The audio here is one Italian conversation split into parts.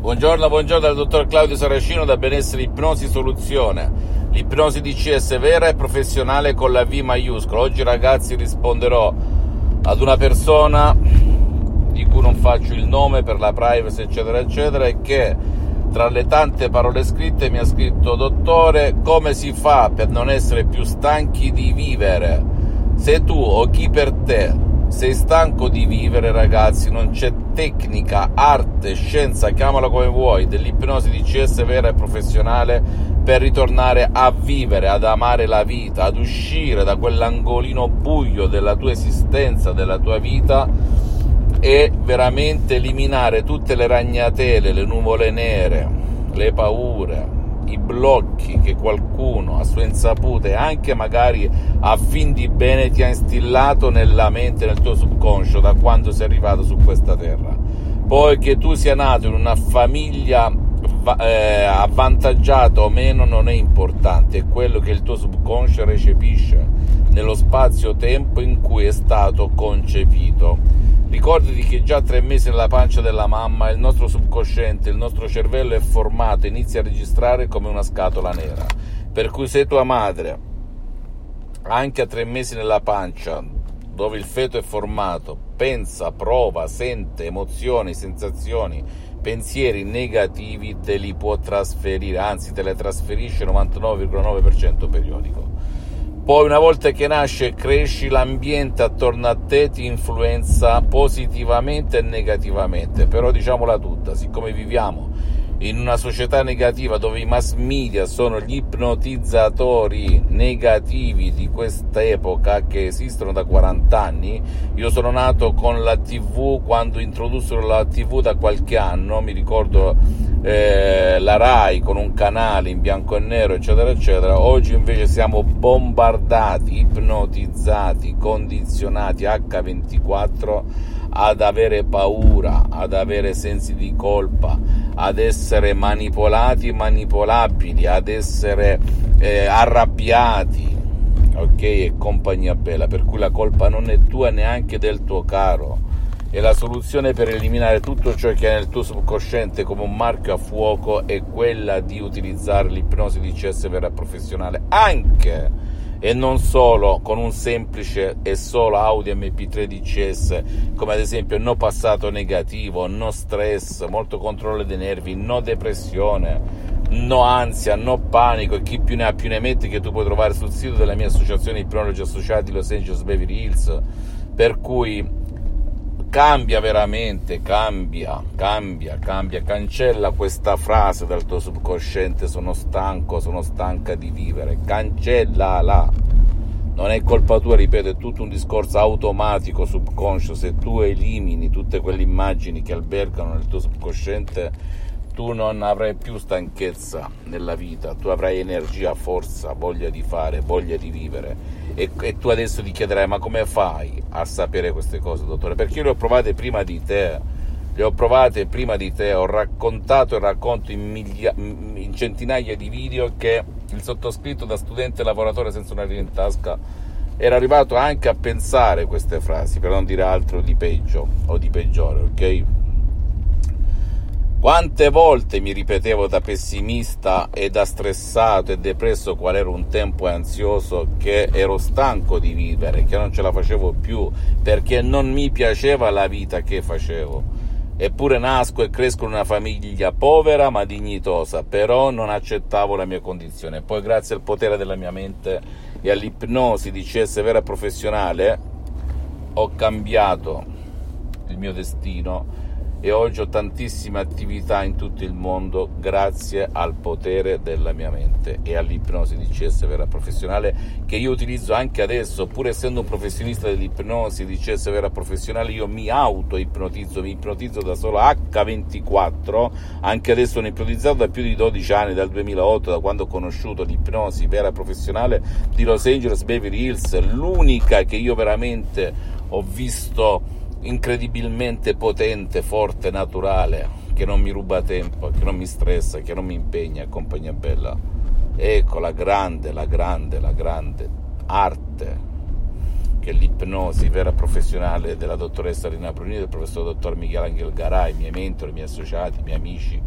Buongiorno, buongiorno dal dottor Claudio Saracino da Benessere Ipnosi Soluzione. L'ipnosi DCS vera e professionale con la V maiuscola. Oggi ragazzi risponderò ad una persona di cui non faccio il nome per la privacy eccetera eccetera e che tra le tante parole scritte mi ha scritto dottore come si fa per non essere più stanchi di vivere se tu o chi per te sei stanco di vivere ragazzi? Non c'è tecnica, arte, scienza, chiamala come vuoi, dell'ipnosi di CS vera e professionale per ritornare a vivere, ad amare la vita, ad uscire da quell'angolino buio della tua esistenza, della tua vita e veramente eliminare tutte le ragnatele, le nuvole nere, le paure, i blocchi che qualcuno a sua insaputa e anche magari a fin di bene ti ha instillato nella mente, nel tuo subconscio da quando sei arrivato su questa terra. Poi che tu sia nato in una famiglia eh, avvantaggiata o meno non è importante, è quello che il tuo subconscio recepisce nello spazio-tempo in cui è stato concepito Ricordati che già tre mesi nella pancia della mamma il nostro subconsciente, il nostro cervello è formato, inizia a registrare come una scatola nera. Per cui se tua madre, anche a tre mesi nella pancia, dove il feto è formato, pensa, prova, sente emozioni, sensazioni, pensieri negativi, te li può trasferire, anzi te le trasferisce 99,9% periodico. Poi una volta che nasce e cresci, l'ambiente attorno a te ti influenza positivamente e negativamente, però diciamola tutta, siccome viviamo in una società negativa dove i mass media sono gli ipnotizzatori negativi di questa epoca che esistono da 40 anni. Io sono nato con la TV quando introdussero la TV da qualche anno, mi ricordo eh, la RAI con un canale in bianco e nero, eccetera, eccetera. Oggi invece siamo bombardati, ipnotizzati, condizionati H24 ad avere paura, ad avere sensi di colpa, ad essere manipolati e manipolabili, ad essere eh, arrabbiati, ok? E compagnia bella, per cui la colpa non è tua neanche del tuo caro. E la soluzione per eliminare tutto ciò che è nel tuo subconsciente come un marchio a fuoco è quella di utilizzare l'ipnosi di CS vera professionale. Anche e non solo con un semplice e solo audio MP3 DCS come ad esempio no passato negativo, no stress, molto controllo dei nervi, no depressione, no ansia, no panico e chi più ne ha più ne mette che tu puoi trovare sul sito della mia associazione Ipnologi Associati Los Angeles Beverly Hills. Per cui cambia veramente, cambia, cambia, cambia, cancella questa frase dal tuo subconsciente, sono stanco, sono stanca di vivere, cancellala. Non è colpa tua, ripeto, è tutto un discorso automatico, subconscio, se tu elimini tutte quelle immagini che albergano nel tuo subconsciente tu non avrai più stanchezza nella vita, tu avrai energia, forza, voglia di fare, voglia di vivere. E, e, tu adesso ti chiederai: ma come fai a sapere queste cose, dottore? Perché io le ho provate prima di te, le ho provate prima di te, ho raccontato e racconto in, miglia, in centinaia di video che il sottoscritto da studente lavoratore senza una linea in tasca era arrivato anche a pensare queste frasi, per non dire altro di peggio o di peggiore, ok? Quante volte mi ripetevo da pessimista e da stressato e depresso qual era un tempo ansioso che ero stanco di vivere, che non ce la facevo più perché non mi piaceva la vita che facevo. Eppure nasco e cresco in una famiglia povera ma dignitosa, però non accettavo la mia condizione. Poi grazie al potere della mia mente e all'ipnosi di CS vera professionale ho cambiato il mio destino e oggi ho tantissime attività in tutto il mondo grazie al potere della mia mente e all'ipnosi di CS vera professionale che io utilizzo anche adesso, pur essendo un professionista dell'ipnosi di CS vera professionale, io mi auto-ipnotizzo, mi ipnotizzo da solo H24, anche adesso sono ipnotizzato da più di 12 anni, dal 2008, da quando ho conosciuto l'ipnosi vera professionale di Los Angeles Beverly Hills, l'unica che io veramente ho visto incredibilmente potente, forte, naturale, che non mi ruba tempo, che non mi stressa, che non mi impegna, compagnia bella. Ecco la grande, la grande, la grande arte che l'ipnosi vera professionale della dottoressa Rina Brunini, del professor dottor Michelangelo Garai, miei mentori, miei associati, miei amici,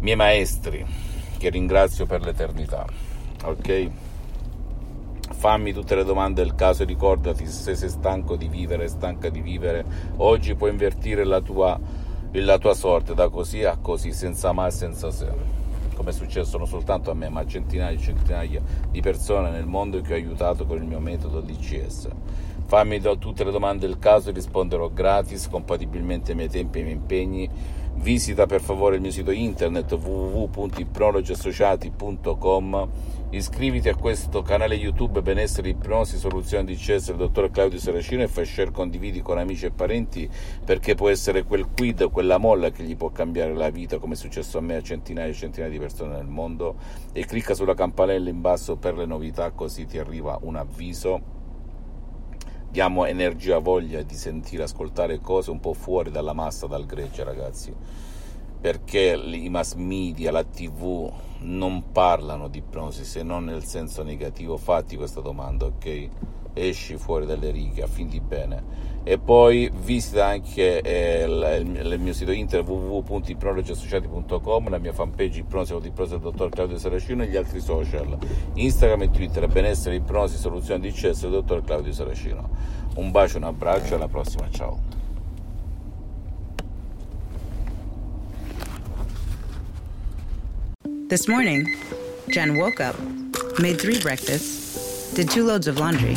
miei maestri, che ringrazio per l'eternità. Ok? Fammi tutte le domande del caso e ricordati se sei stanco di vivere, stanca di vivere, oggi puoi invertire la tua, la tua sorte da così a così, senza mai senza se. Come è successo non soltanto a me, ma a centinaia e centinaia di persone nel mondo che ho aiutato con il mio metodo DCS. Fammi tutte le domande del caso e risponderò gratis, compatibilmente ai miei tempi e ai miei impegni Visita per favore il mio sito internet www.ipnologiassociati.com Iscriviti a questo canale YouTube Benessere Ipnosi Soluzione di CS del dottor Claudio Saracino e fai share, condividi con amici e parenti perché può essere quel quid, quella molla che gli può cambiare la vita come è successo a me a centinaia e centinaia di persone nel mondo. E clicca sulla campanella in basso per le novità così ti arriva un avviso diamo energia, voglia di sentire, ascoltare cose un po' fuori dalla massa, dal gregge, ragazzi. Perché i mass media, la tv non parlano di ipnosi se non nel senso negativo. Fatti questa domanda, ok? Esci fuori dalle righe, a fin di bene. E poi visita anche eh, il, il, mio sito internet www.ipnologiassociati.com la mia fanpage ipnosi con ipnosi del dottor Claudio Saracino e gli altri social. Instagram e Twitter benessere ipnosi soluzione di CES del dottor Claudio Saracino. Un bacio un abbraccio alla prossima ciao. This morning, Jen woke up, made three breakfasts, did two loads of laundry,